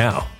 now.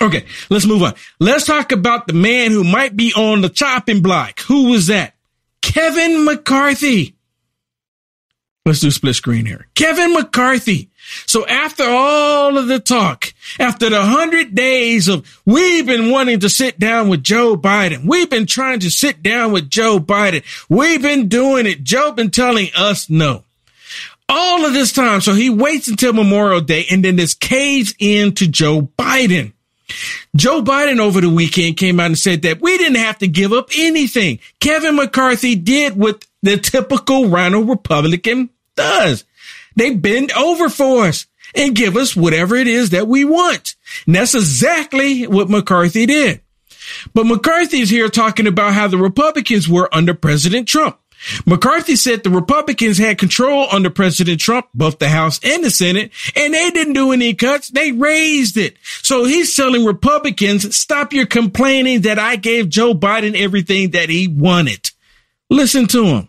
Okay, let's move on. Let's talk about the man who might be on the chopping block. Who was that? Kevin McCarthy. Let's do split screen here. Kevin McCarthy. So after all of the talk, after the hundred days of we've been wanting to sit down with Joe Biden, we've been trying to sit down with Joe Biden, we've been doing it. Joe been telling us no. All of this time, so he waits until Memorial Day and then this caves in to Joe Biden. Joe Biden over the weekend came out and said that we didn't have to give up anything. Kevin McCarthy did what the typical Rhino Republican does. They bend over for us and give us whatever it is that we want. And that's exactly what McCarthy did. But McCarthy is here talking about how the Republicans were under President Trump. McCarthy said the Republicans had control under President Trump, both the House and the Senate, and they didn't do any cuts. They raised it. So he's telling Republicans, stop your complaining that I gave Joe Biden everything that he wanted. Listen to him.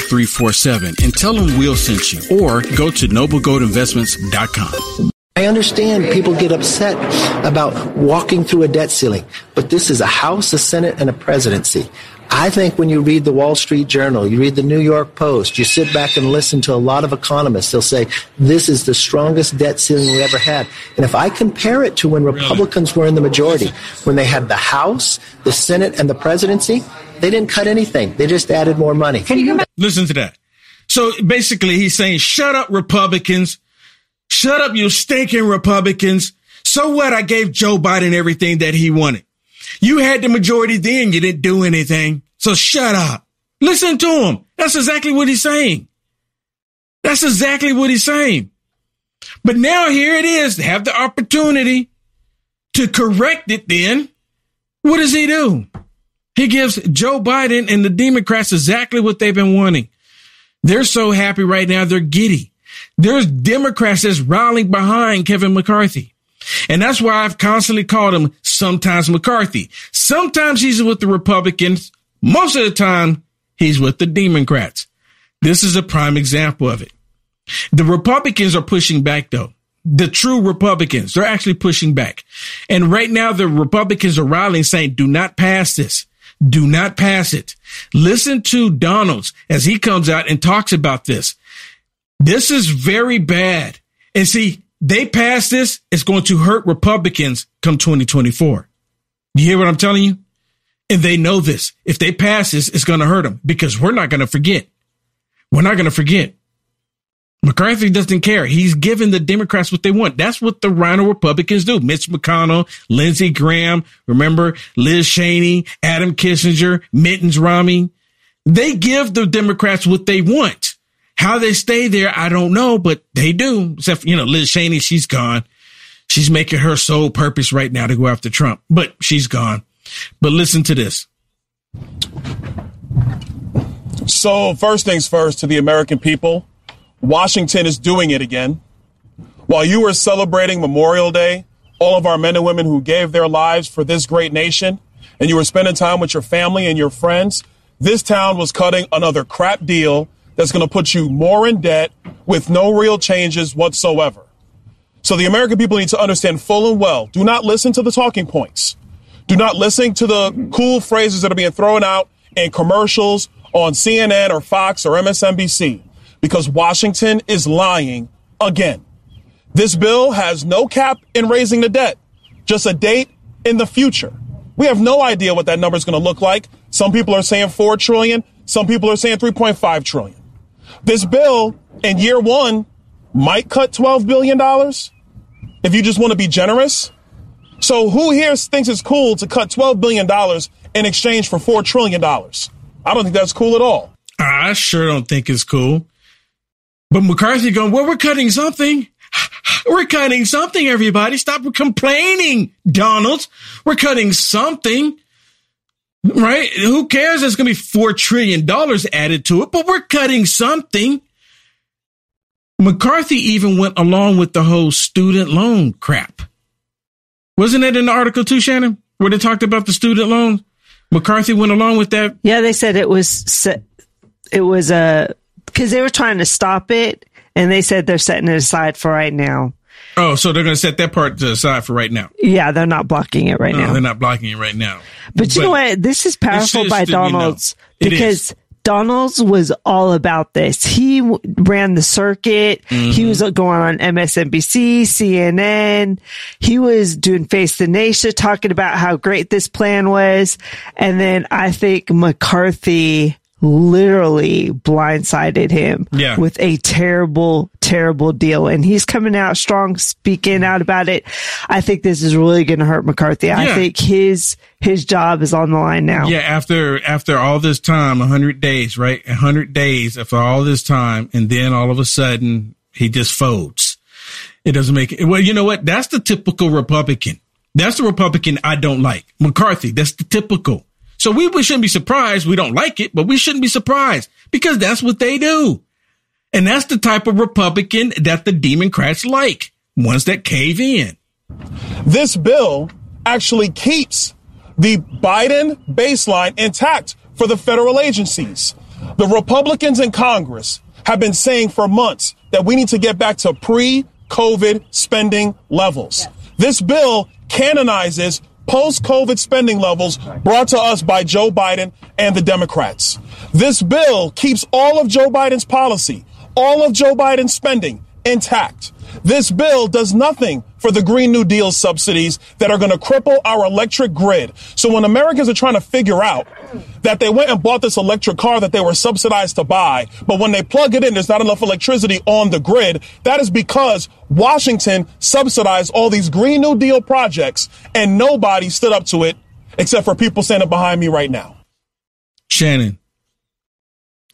5347 and tell them we'll send you or go to noblegoldinvestments.com. I understand people get upset about walking through a debt ceiling, but this is a House, a Senate, and a presidency. I think when you read the Wall Street Journal, you read the New York Post, you sit back and listen to a lot of economists, they'll say, this is the strongest debt ceiling we ever had. And if I compare it to when Republicans were in the majority, when they had the House, the Senate, and the presidency, they didn't cut anything. They just added more money. Can you Listen to that. So basically, he's saying, shut up, Republicans. Shut up, you stinking Republicans. So what? I gave Joe Biden everything that he wanted. You had the majority then. You didn't do anything. So shut up. Listen to him. That's exactly what he's saying. That's exactly what he's saying. But now here it is. To have the opportunity to correct it then. What does he do? He gives Joe Biden and the Democrats exactly what they've been wanting. They're so happy right now. They're giddy. There's Democrats that's rallying behind Kevin McCarthy. And that's why I've constantly called him sometimes McCarthy. Sometimes he's with the Republicans. Most of the time, he's with the Democrats. This is a prime example of it. The Republicans are pushing back though. The true Republicans, they're actually pushing back. And right now, the Republicans are rallying saying, do not pass this. Do not pass it. Listen to Donalds as he comes out and talks about this. This is very bad. And see, they pass this, it's going to hurt Republicans come 2024. You hear what I'm telling you? And they know this. If they pass this, it's going to hurt them because we're not going to forget. We're not going to forget. McCarthy doesn't care. He's giving the Democrats what they want. That's what the Rhino Republicans do. Mitch McConnell, Lindsey Graham, remember Liz Cheney, Adam Kinzinger, Mittens Romney. They give the Democrats what they want. How they stay there, I don't know, but they do. Except, you know, Liz Cheney, she's gone. She's making her sole purpose right now to go after Trump, but she's gone. But listen to this. So, first things first to the American people. Washington is doing it again. While you were celebrating Memorial Day, all of our men and women who gave their lives for this great nation, and you were spending time with your family and your friends, this town was cutting another crap deal that's going to put you more in debt with no real changes whatsoever. So the American people need to understand full and well do not listen to the talking points. Do not listen to the cool phrases that are being thrown out in commercials on CNN or Fox or MSNBC because Washington is lying again. This bill has no cap in raising the debt, just a date in the future. We have no idea what that number is going to look like. Some people are saying 4 trillion, some people are saying 3.5 trillion. This bill in year 1 might cut 12 billion dollars if you just want to be generous. So who here thinks it's cool to cut 12 billion dollars in exchange for 4 trillion dollars? I don't think that's cool at all. I sure don't think it's cool. But McCarthy going, well, we're cutting something. We're cutting something, everybody. Stop complaining, Donald. We're cutting something. Right? Who cares? There's going to be $4 trillion added to it, but we're cutting something. McCarthy even went along with the whole student loan crap. Wasn't it in the article too, Shannon, where they talked about the student loan? McCarthy went along with that. Yeah, they said it was it was uh, a because they were trying to stop it, and they said they're setting it aside for right now. Oh, so they're going to set that part to aside for right now. Yeah, they're not blocking it right no, now. They're not blocking it right now. But, but you know what? This is powerful by Donalds because Donalds was all about this. He ran the circuit. Mm-hmm. He was going on MSNBC, CNN. He was doing Face the Nation, talking about how great this plan was. And then I think McCarthy literally blindsided him yeah. with a terrible, terrible deal. And he's coming out strong, speaking out about it. I think this is really going to hurt McCarthy. Yeah. I think his, his job is on the line now. Yeah. After, after all this time, a hundred days, right? A hundred days after all this time. And then all of a sudden he just folds. It doesn't make it. Well, you know what? That's the typical Republican. That's the Republican I don't like. McCarthy. That's the typical. So we, we shouldn't be surprised. We don't like it, but we shouldn't be surprised because that's what they do. And that's the type of Republican that the Democrats like, ones that cave in. This bill actually keeps the Biden baseline intact for the federal agencies. The Republicans in Congress have been saying for months that we need to get back to pre COVID spending levels. This bill canonizes post COVID spending levels brought to us by Joe Biden and the Democrats. This bill keeps all of Joe Biden's policy, all of Joe Biden's spending intact. This bill does nothing for the Green New Deal subsidies that are going to cripple our electric grid. So when Americans are trying to figure out that they went and bought this electric car that they were subsidized to buy, but when they plug it in, there's not enough electricity on the grid, that is because Washington subsidized all these Green New Deal projects and nobody stood up to it except for people standing behind me right now. Shannon,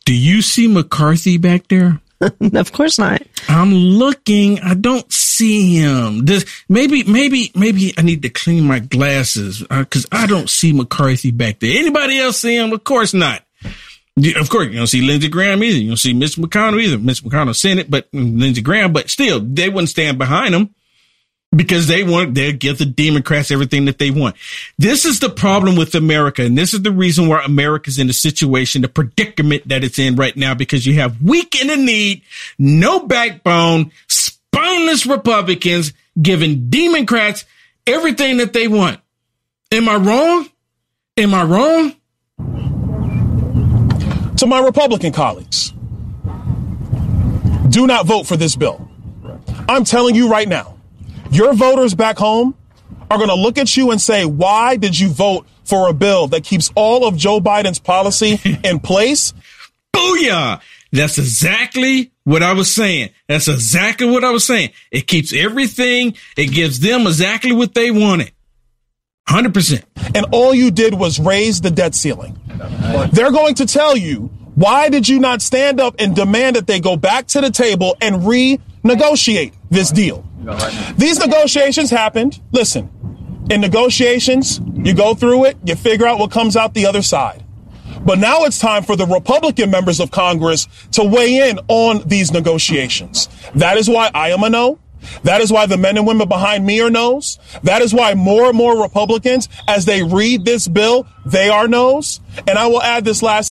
do you see McCarthy back there? of course not. I'm looking. I don't see him. This maybe, maybe, maybe I need to clean my glasses because uh, I don't see McCarthy back there. Anybody else see him? Of course not. Of course, you don't see Lindsey Graham either. You don't see Mitch McConnell either. Mitch McConnell Senate, but Lindsey Graham, but still, they wouldn't stand behind him because they want they give the Democrats everything that they want. This is the problem with America, and this is the reason why America's in the situation, the predicament that it's in right now, because you have weak in the need, no backbone, spineless Republicans giving Democrats everything that they want. Am I wrong? Am I wrong? To my Republican colleagues, do not vote for this bill. I'm telling you right now your voters back home are going to look at you and say, why did you vote for a bill that keeps all of Joe Biden's policy in place? Booyah! That's exactly what I was saying. That's exactly what I was saying. It keeps everything, it gives them exactly what they wanted. 100%. And all you did was raise the debt ceiling. They're going to tell you, why did you not stand up and demand that they go back to the table and renegotiate this deal? These negotiations happened. Listen, in negotiations, you go through it, you figure out what comes out the other side. But now it's time for the Republican members of Congress to weigh in on these negotiations. That is why I am a no. That is why the men and women behind me are no's. That is why more and more Republicans, as they read this bill, they are no's. And I will add this last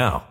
now.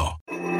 now.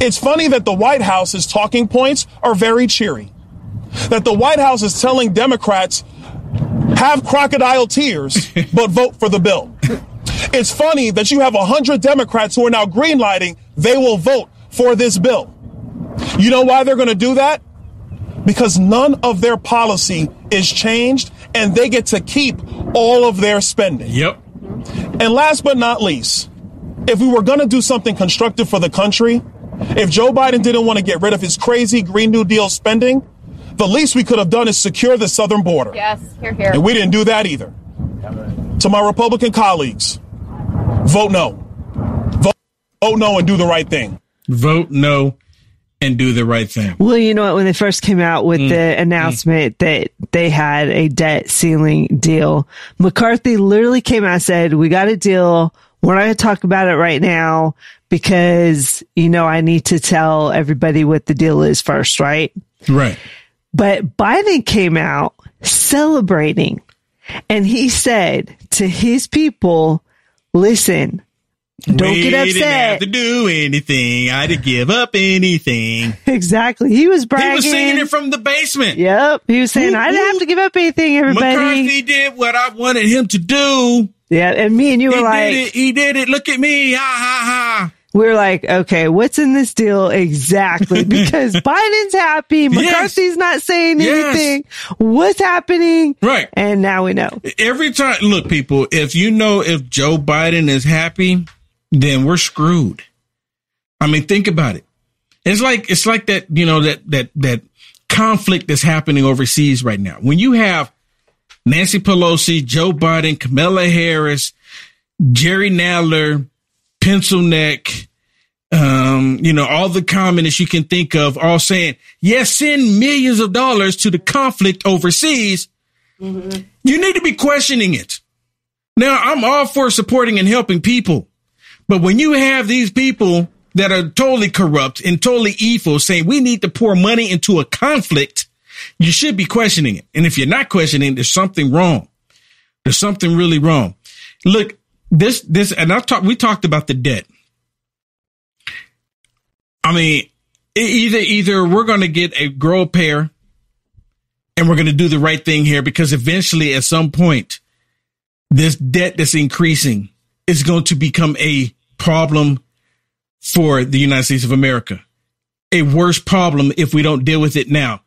It's funny that the White House's talking points are very cheery. That the White House is telling Democrats, have crocodile tears, but vote for the bill. It's funny that you have 100 Democrats who are now greenlighting they will vote for this bill. You know why they're going to do that? Because none of their policy is changed and they get to keep all of their spending. Yep. And last but not least, if we were going to do something constructive for the country, if Joe Biden didn't want to get rid of his crazy Green New Deal spending, the least we could have done is secure the southern border. Yes, here, here. And we didn't do that either. To my Republican colleagues, vote no. Vote, vote no and do the right thing. Vote no and do the right thing. Well, you know what? When they first came out with mm. the announcement mm. that they had a debt ceiling deal, McCarthy literally came out and said, we got a deal. We're not going to talk about it right now because, you know, I need to tell everybody what the deal is first, right? Right. But Biden came out celebrating and he said to his people, listen, don't we get upset. Didn't have to do anything. I didn't give up anything. Exactly. He was bragging. He was singing it from the basement. Yep. He was saying, ooh, I didn't have to give up anything, everybody. McCarthy did what I wanted him to do. Yeah. And me and you were like, it. he did it. Look at me. Ha ha ha we're like, okay, what's in this deal exactly? Because Biden's happy, McCarthy's yes. not saying anything. Yes. What's happening? Right. And now we know. Every time, look, people, if you know if Joe Biden is happy, then we're screwed. I mean, think about it. It's like it's like that, you know, that that that conflict that's happening overseas right now. When you have Nancy Pelosi, Joe Biden, Kamala Harris, Jerry Nadler, pencil neck, um, you know, all the communists you can think of all saying, yes, send millions of dollars to the conflict overseas. Mm-hmm. You need to be questioning it. Now, I'm all for supporting and helping people. But when you have these people that are totally corrupt and totally evil saying we need to pour money into a conflict, you should be questioning it. And if you're not questioning, there's something wrong. There's something really wrong. Look, this this and I talked we talked about the debt. I mean, either either we're going to get a grow pair and we're going to do the right thing here because eventually at some point this debt that's increasing is going to become a problem for the United States of America. A worse problem if we don't deal with it now.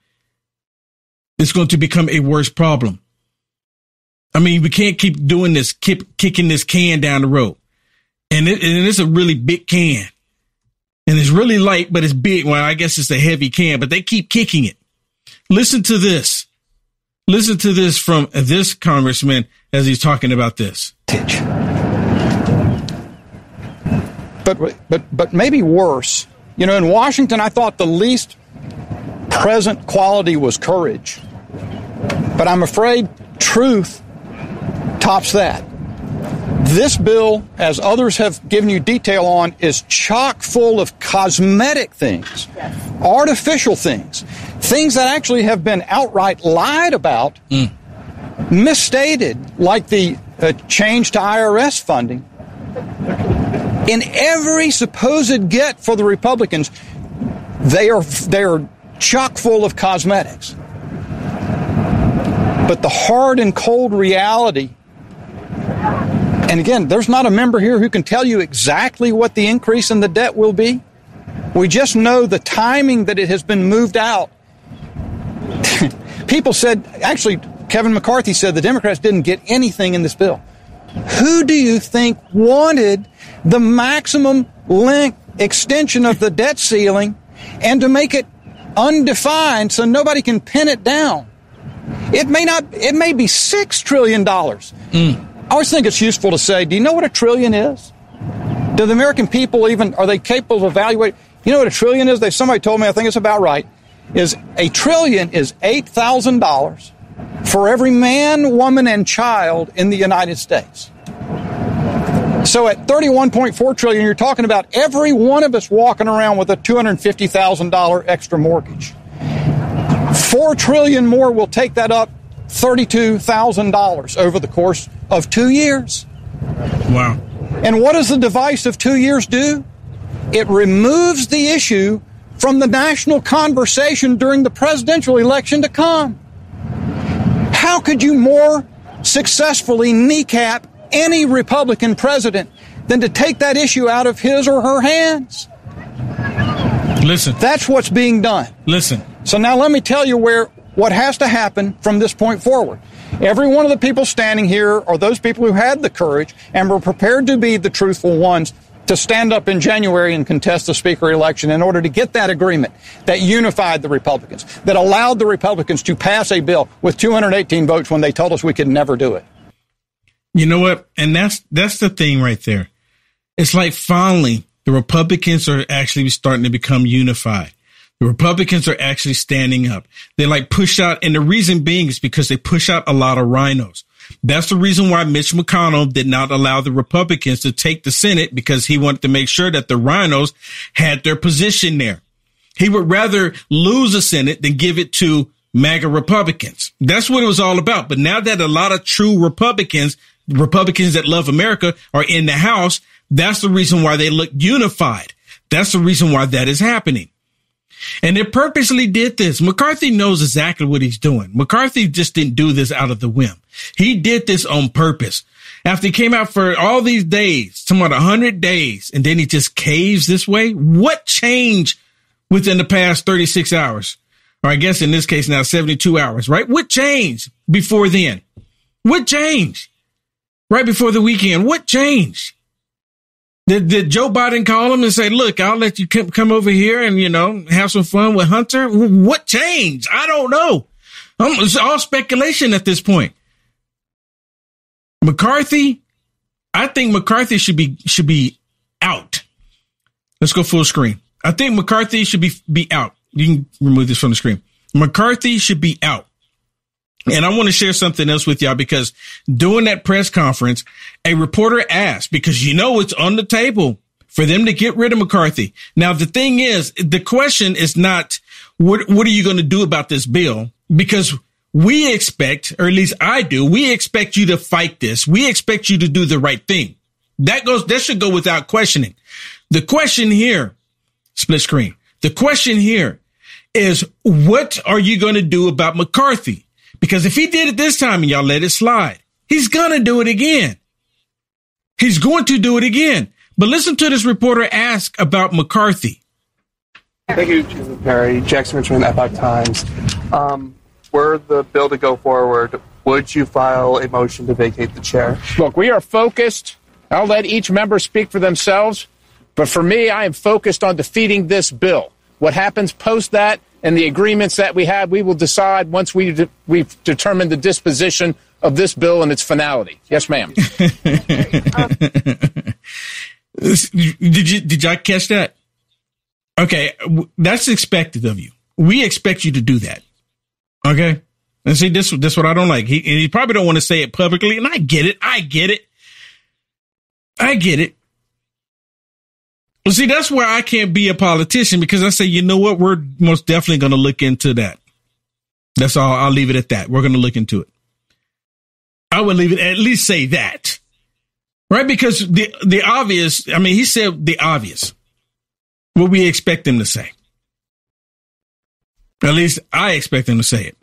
It's going to become a worse problem. I mean, we can't keep doing this, keep kicking this can down the road. And, it, and it's a really big can. And it's really light, but it's big. Well, I guess it's a heavy can, but they keep kicking it. Listen to this. Listen to this from this congressman as he's talking about this. But, but, but maybe worse. You know, in Washington, I thought the least present quality was courage. But I'm afraid truth tops that. This bill, as others have given you detail on, is chock full of cosmetic things, yes. artificial things, things that actually have been outright lied about, mm. misstated, like the uh, change to IRS funding. In every supposed get for the Republicans, they are they are chock full of cosmetics. But the hard and cold reality and again, there's not a member here who can tell you exactly what the increase in the debt will be. We just know the timing that it has been moved out. People said, actually, Kevin McCarthy said the Democrats didn't get anything in this bill. Who do you think wanted the maximum length extension of the debt ceiling and to make it undefined so nobody can pin it down? It may not, it may be $6 trillion. Mm. I always think it's useful to say, do you know what a trillion is? Do the American people even, are they capable of evaluating? You know what a trillion is? They, somebody told me, I think it's about right, is a trillion is $8,000 for every man, woman, and child in the United States. So at 31.4 trillion, you're talking about every one of us walking around with a $250,000 extra mortgage. 4 trillion more will take that up $32,000 over the course of two years. Wow. And what does the device of two years do? It removes the issue from the national conversation during the presidential election to come. How could you more successfully kneecap any Republican president than to take that issue out of his or her hands? Listen. That's what's being done. Listen. So now let me tell you where what has to happen from this point forward. Every one of the people standing here are those people who had the courage and were prepared to be the truthful ones to stand up in January and contest the speaker election in order to get that agreement that unified the Republicans, that allowed the Republicans to pass a bill with 218 votes when they told us we could never do it. You know what? And that's that's the thing right there. It's like finally the Republicans are actually starting to become unified. The Republicans are actually standing up. They like push out, and the reason being is because they push out a lot of rhinos. That's the reason why Mitch McConnell did not allow the Republicans to take the Senate because he wanted to make sure that the rhinos had their position there. He would rather lose the Senate than give it to MAGA Republicans. That's what it was all about. But now that a lot of true Republicans, Republicans that love America are in the House, that's the reason why they look unified. That's the reason why that is happening. And they purposely did this. McCarthy knows exactly what he's doing. McCarthy just didn't do this out of the whim. He did this on purpose. After he came out for all these days, somewhat a hundred days, and then he just caves this way. What changed within the past 36 hours? Or I guess in this case now 72 hours, right? What changed before then? What changed? Right before the weekend, what changed? Did, did Joe Biden call him and say, look, I'll let you come come over here and, you know, have some fun with Hunter? What changed? I don't know. Um, it's all speculation at this point. McCarthy, I think McCarthy should be, should be out. Let's go full screen. I think McCarthy should be, be out. You can remove this from the screen. McCarthy should be out. And I want to share something else with y'all because during that press conference, a reporter asked, because you know it's on the table for them to get rid of McCarthy. Now, the thing is, the question is not, what, what are you going to do about this bill? Because we expect, or at least I do, we expect you to fight this. We expect you to do the right thing. That goes, that should go without questioning. The question here, split screen. The question here is, what are you going to do about McCarthy? Because if he did it this time and y'all let it slide, he's gonna do it again. He's going to do it again. But listen to this reporter ask about McCarthy. Thank you, Jason Perry. Jackson Richman, Epoch Times. Um, were the bill to go forward, would you file a motion to vacate the chair? Look, we are focused. I'll let each member speak for themselves. But for me, I am focused on defeating this bill. What happens post that and the agreements that we have, we will decide once we de- we've determined the disposition of this bill and its finality. Yes, ma'am. did you did y'all catch that? Okay, that's expected of you. We expect you to do that. Okay, and see this this what I don't like. He he probably don't want to say it publicly, and I get it. I get it. I get it. Well, see, that's where I can't be a politician because I say, you know what? We're most definitely going to look into that. That's all. I'll leave it at that. We're going to look into it. I would leave it at least say that. Right? Because the, the obvious, I mean, he said the obvious. What we expect him to say. At least I expect him to say it.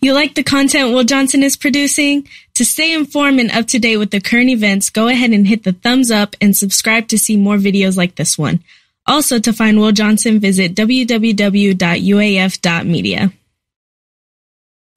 You like the content Will Johnson is producing? To stay informed and up to date with the current events, go ahead and hit the thumbs up and subscribe to see more videos like this one. Also, to find Will Johnson, visit www.uaf.media.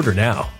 Order now.